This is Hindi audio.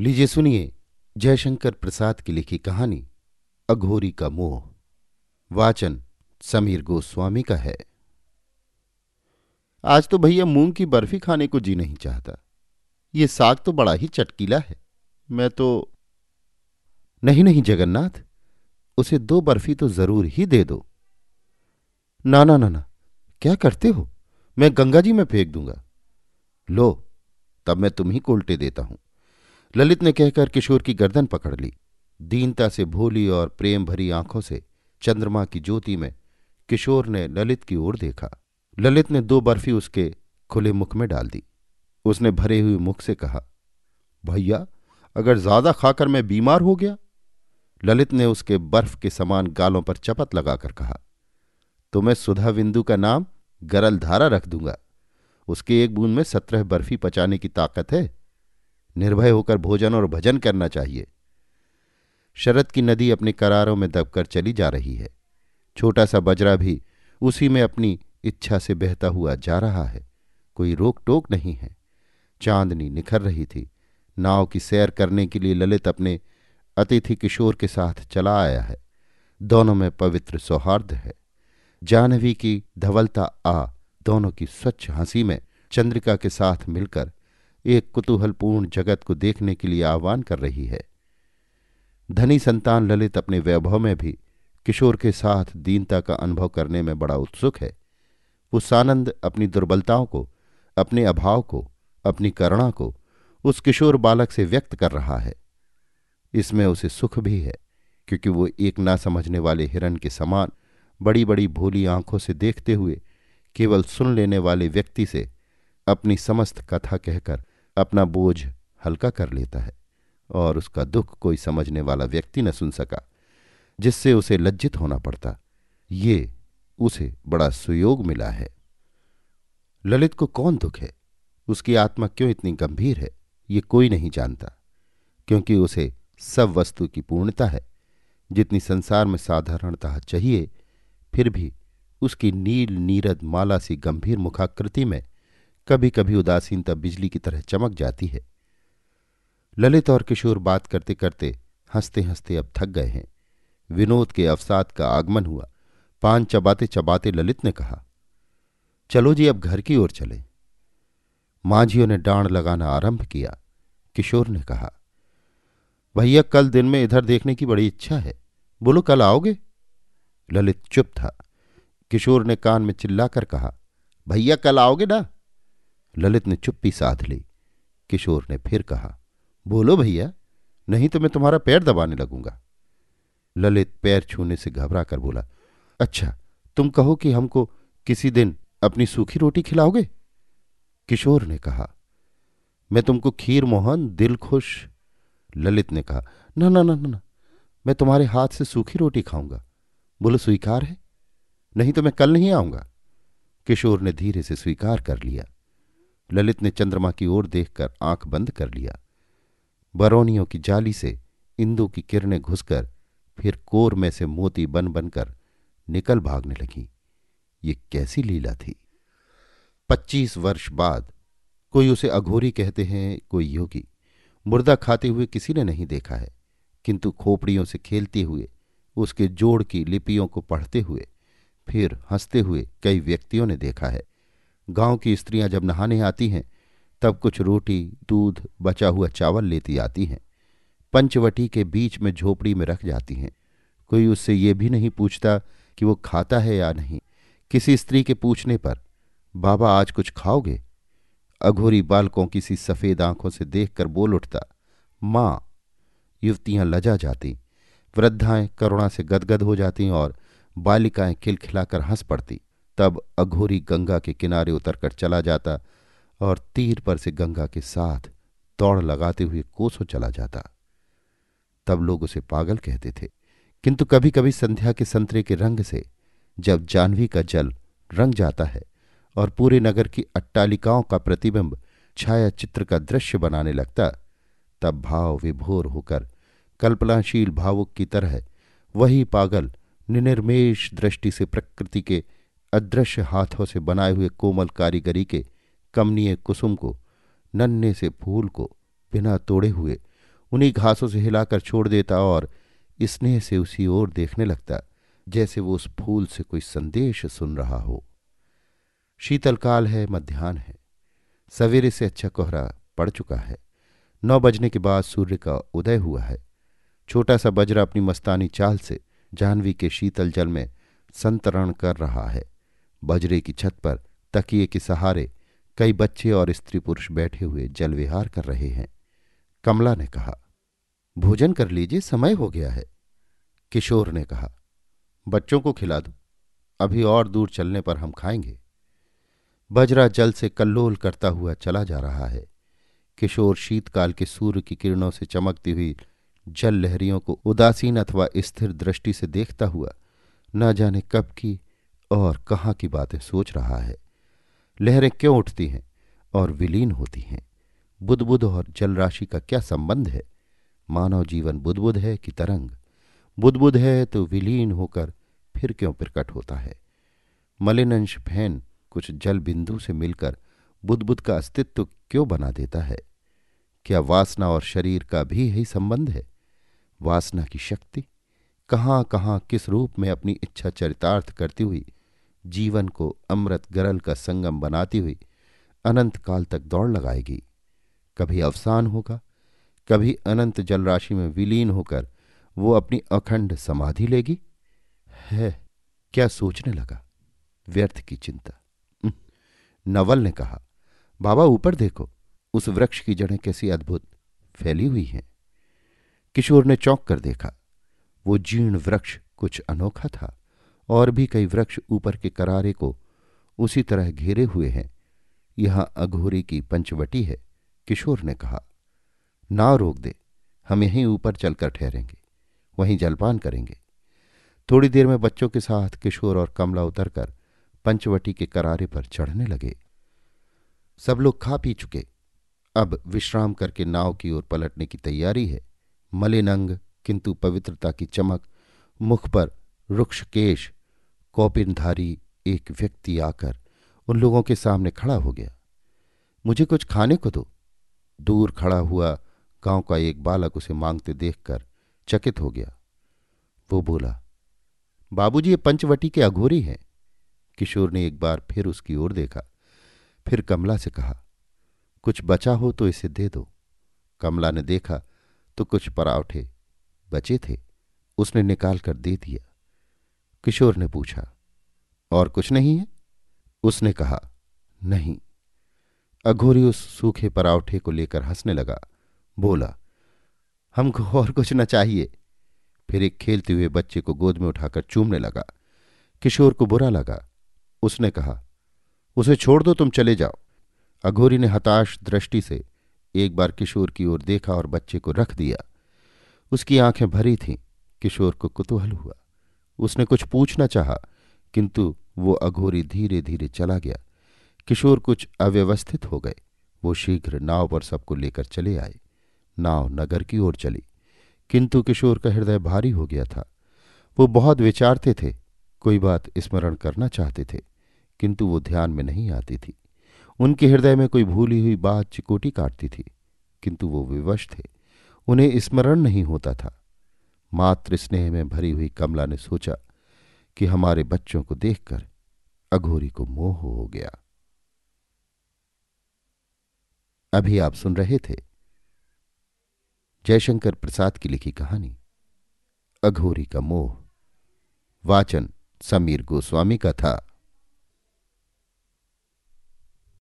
लीजिए सुनिए जयशंकर प्रसाद की लिखी कहानी, अघोरी का मोह। वाचन समीर गोस्वामी का है। आज तो भैया मूंग की बर्फ़ी खाने को जी नहीं चाहता। ये साग तो बड़ा ही चटकीला है। मैं तो नहीं नहीं जगन्नाथ, उसे दो बर्फ़ी तो ज़रूर ही दे दो। ना ना ना ना, क्या करते हो? मैं गंगा जी में फेंक दूँगा। लो, तब मैं तुम ही को उल्टे देता हूँ। ललित ने कहकर किशोर की गर्दन पकड़ ली। दीनता से भोली और प्रेम भरी आँखों से चंद्रमा की ज्योति में किशोर ने ललित की ओर देखा। ललित ने दो बर्फ़ी उसके खुले मुख में डाल दी। उसने भरे हुए मुख से कहा, भैया, अगर ज़्यादा खाकर मैं बीमार हो गया? ललित ने उसके बर्फ़ के समान गालों पर चपत लगाकर कहा तो मैं सुधा बिंदु का नाम गरल धारा रख दूँगा। उसके एक बूंद में सत्रह बर्फ़ी पचाने की ताकत है। निर्भय होकर भोजन और भजन करना चाहिए। शरद की नदी अपने करारों में दबकर चली जा रही है। छोटा सा बजरा भी उसी में अपनी इच्छा से बहता हुआ जा रहा है। कोई रोक टोक नहीं है। चांदनी निखर रही थी। नाव की सैर करने के लिए ललित अपने अतिथि किशोर के साथ चला आया है। दोनों में पवित्र सौहार्द है। जानवी की धवलता आ, दोनों की स्वच्छ हँसी में चंद्रिका के साथ मिलकर एक कुतूहलपूर्ण जगत को देखने के लिए आह्वान कर रही है। धनी संतान ललित अपने वैभव में भी किशोर के साथ दीनता का अनुभव करने में बड़ा उत्सुक है। वो सानंद अपनी दुर्बलताओं को, अपने अभाव को, अपनी करुणा को उस किशोर बालक से व्यक्त कर रहा है। इसमें उसे सुख भी है, क्योंकि वो एक ना समझने वाले हिरण के समान बड़ी बड़ी भोली आँखों से देखते हुए केवल सुन लेने वाले व्यक्ति से अपनी समस्त कथा कहकर अपना बोझ हल्का कर लेता है और उसका दुख कोई समझने वाला व्यक्ति न सुन सका, जिससे उसे लज्जित होना पड़ता। ये उसे बड़ा सुयोग मिला है। ललित को कौन दुख है? उसकी आत्मा क्यों इतनी गंभीर है? ये कोई नहीं जानता, क्योंकि उसे सब वस्तु की पूर्णता है। जितनी संसार में साधारणतः चाहिए, फिर भी उसकी नील नीरद माला सी गंभीर मुखाकृति में कभी कभी उदासीनता बिजली की तरह चमक जाती है। ललित और किशोर बात करते करते हँसते हँसते अब थक गए हैं। विनोद के अवसाद का आगमन हुआ। पान चबाते चबाते ललित ने कहा, चलो जी, अब घर की ओर चले। मांझियों ने डांड लगाना आरंभ किया। किशोर ने कहा, भैया, कल दिन में इधर देखने की बड़ी इच्छा है। बोलो, कल आओगे? ललित चुप था। किशोर ने कान में चिल्लाकर कहा, भैया, कल आओगे ना? ललित ने चुप्पी साध ली। किशोर ने फिर कहा, बोलो भैया, नहीं तो मैं तुम्हारा पैर दबाने लगूँगा। ललित पैर छूने से घबरा कर बोला अच्छा तुम कहो कि हमको किसी दिन अपनी सूखी रोटी खिलाओगे? किशोर ने कहा, मैं तुमको खीर मोहन, दिल खुश। ललित ने कहा, ना ना ना ना मैं तुम्हारे हाथ से सूखी रोटी खाऊँगा। बोलो, स्वीकार है? नहीं तो मैं कल नहीं आऊँगा। किशोर ने धीरे से स्वीकार कर लिया। ललित ने चंद्रमा की ओर देखकर आँख बंद कर लिया। बरौनियों की जाली से इंदु की किरणें घुसकर फिर कोर में से मोती बन बनकर निकल भागने लगी। ये कैसी लीला थी। पच्चीस वर्ष बाद कोई उसे अघोरी कहते हैं, कोई योगी। मुर्दा खाते हुए किसी ने नहीं देखा है, किंतु खोपड़ियों से खेलते हुए, उसके जोड़ की लिपियों को पढ़ते हुए, फिर हँसते हुए कई व्यक्तियों ने देखा है। गाँव की स्त्रियाँ जब नहाने आती हैं, तब कुछ रोटी, दूध, बचा हुआ चावल लेती आती हैं। पंचवटी के बीच में झोपड़ी में रख जाती हैं। कोई उससे ये भी नहीं पूछता कि वो खाता है या नहीं। किसी स्त्री के पूछने पर, बाबा, आज कुछ खाओगे? अघोरी बालकों की सी सफ़ेद आँखों से देखकर बोल उठता, माँ। युवतियाँ लजा जाती, वृद्धाएँ करुणा से गदगद हो जाती और बालिकाएँ खिलखिलाकर हंस पड़ती। तब अघोरी गंगा के किनारे उतरकर चला जाता और तीर पर से गंगा के साथ दौड़ लगाते हुए कोसों चला जाता। तब लोग उसे पागल कहते थे। किंतु कभी कभी संध्या के संतरे के रंग से जब जानवी का जल रंग जाता है और पूरे नगर की अट्टालिकाओं का प्रतिबिंब छाया चित्र का दृश्य बनाने लगता, तब भाव विभोर होकर कल्पनाशील भावुक की तरह वही पागल निनिर्मेश दृष्टि से प्रकृति के अदृश्य हाथों से बनाए हुए कोमल कारीगरी के कमनीय कुसुम को, नन्हे से फूल को बिना तोड़े हुए उन्हीं घासों से हिलाकर छोड़ देता और स्नेह से उसी ओर देखने लगता, जैसे वो उस फूल से कोई संदेश सुन रहा हो। शीतलकाल है, मध्यान्ह है। सवेरे से अच्छा कोहरा पड़ चुका है। नौ बजने के बाद सूर्य का उदय हुआ है। छोटा सा बजरा अपनी मस्तानी चाल से जाह्नवी के शीतल जल में संतरण कर रहा है। बजरे की छत पर, तकिए के सहारे, कई बच्चे और स्त्री पुरुष बैठे हुए जल विहार कर रहे हैं। कमला ने कहा, भोजन कर लीजिए, समय हो गया है। किशोर ने कहा, बच्चों को खिला दो, अभी और दूर चलने पर हम खाएँगे। बजरा जल से कल्लोल करता हुआ चला जा रहा है। किशोर शीतकाल के सूर्य की किरणों से चमकती हुई जल लहरियों को उदासीन अथवा स्थिर दृष्टि से देखता हुआ न जाने कब की और कहाँ की बातें सोच रहा है? लहरें क्यों उठती हैं और विलीन होती हैं? बुदबुद और जलराशि का क्या संबंध है? मानव जीवन बुदबुद है कि तरंग? बुदबुद है तो विलीन होकर फिर क्यों प्रकट होता है? मलिनंश फ़ैन कुछ जल बिंदु से मिलकर बुदबुद का अस्तित्व क्यों बना देता है? क्या वासना और शरीर का भी यही संबंध है? वासना की शक्ति? कहाँ कहाँ किस रूप में अपनी इच्छा चरितार्थ करती हुई जीवन को अमृत गरल का संगम बनाती हुई अनंत काल तक दौड़ लगाएगी। कभी अवसान होगा, कभी अनंत जलराशि में विलीन होकर वो अपनी अखंड समाधि लेगी। है, क्या सोचने लगा? व्यर्थ की चिंता। नवल ने कहा, बाबा, ऊपर देखो, उस वृक्ष की जड़ें कैसी अद्भुत फैली हुई हैं। किशोर ने चौंक कर देखा, वो जीर्ण वृक्ष कुछ अनोखा था। और भी कई वृक्ष ऊपर के करारे को उसी तरह घेरे हुए हैं। यहाँ अघोरी की पंचवटी है, किशोर ने कहा। ना रोक दे, हम यहीं ऊपर चलकर ठहरेंगे, वहीं जलपान करेंगे। थोड़ी देर में बच्चों के साथ किशोर और कमला उतरकर पंचवटी के करारे पर चढ़ने लगे। सब लोग खा पी चुके। अब विश्राम करके नाव की ओर पलटने की तैयारी है। मलिनंग, किंतु पवित्रता की चमक, मुख पर रुक्षकेश कौपिनधारी एक व्यक्ति आकर उन लोगों के सामने खड़ा हो गया। मुझे कुछ खाने को दो। दूर खड़ा हुआ गाँव का एक बालक उसे मांगते देखकर चकित हो गया। वो बोला, बाबूजी, ये पंचवटी के अघोरी हैं। किशोर ने एक बार फिर उसकी ओर देखा। फिर कमला से कहा, कुछ बचा हो तो इसे दे दो। कमला ने देखा तो कुछ परावठे बचे थे। उसने निकाल कर दे दिया। किशोर ने पूछा, और कुछ नहीं है? उसने कहा, नहीं। अघोरी उस सूखे परावठे को लेकर हंसने लगा, बोला हमको और कुछ न चाहिए। फिर एक खेलते हुए बच्चे को गोद में उठाकर चूमने लगा। किशोर को बुरा लगा। उसने कहा, उसे छोड़ दो, तुम चले जाओ। अघोरी ने हताश दृष्टि से एक बार किशोर की ओर देखा और बच्चे को रख दिया। उसकी आँखें भरी थीं। किशोर को कुतूहल हुआ। उसने कुछ पूछना चाहा, किंतु वो अघोरी धीरे धीरे चला गया। किशोर कुछ अव्यवस्थित हो गए। वो शीघ्र नाव पर सबको लेकर चले आए। नाव नगर की ओर चली, किंतु किशोर का हृदय भारी हो गया था। वो बहुत विचारते थे, कोई बात स्मरण करना चाहते थे, किंतु वो ध्यान में नहीं आती थी। उनके हृदय में कोई भूली हुई बात चिकोटी काटती थी, किंतु वो विवश थे। उन्हें स्मरण नहीं होता था। मात्र स्नेह में भरी हुई कमला ने सोचा कि हमारे बच्चों को देखकर अघोरी को मोह हो गया। अभी आप सुन रहे थे जयशंकर प्रसाद की लिखी कहानी, अघोरी का मोह, वाचन समीर गोस्वामी का था।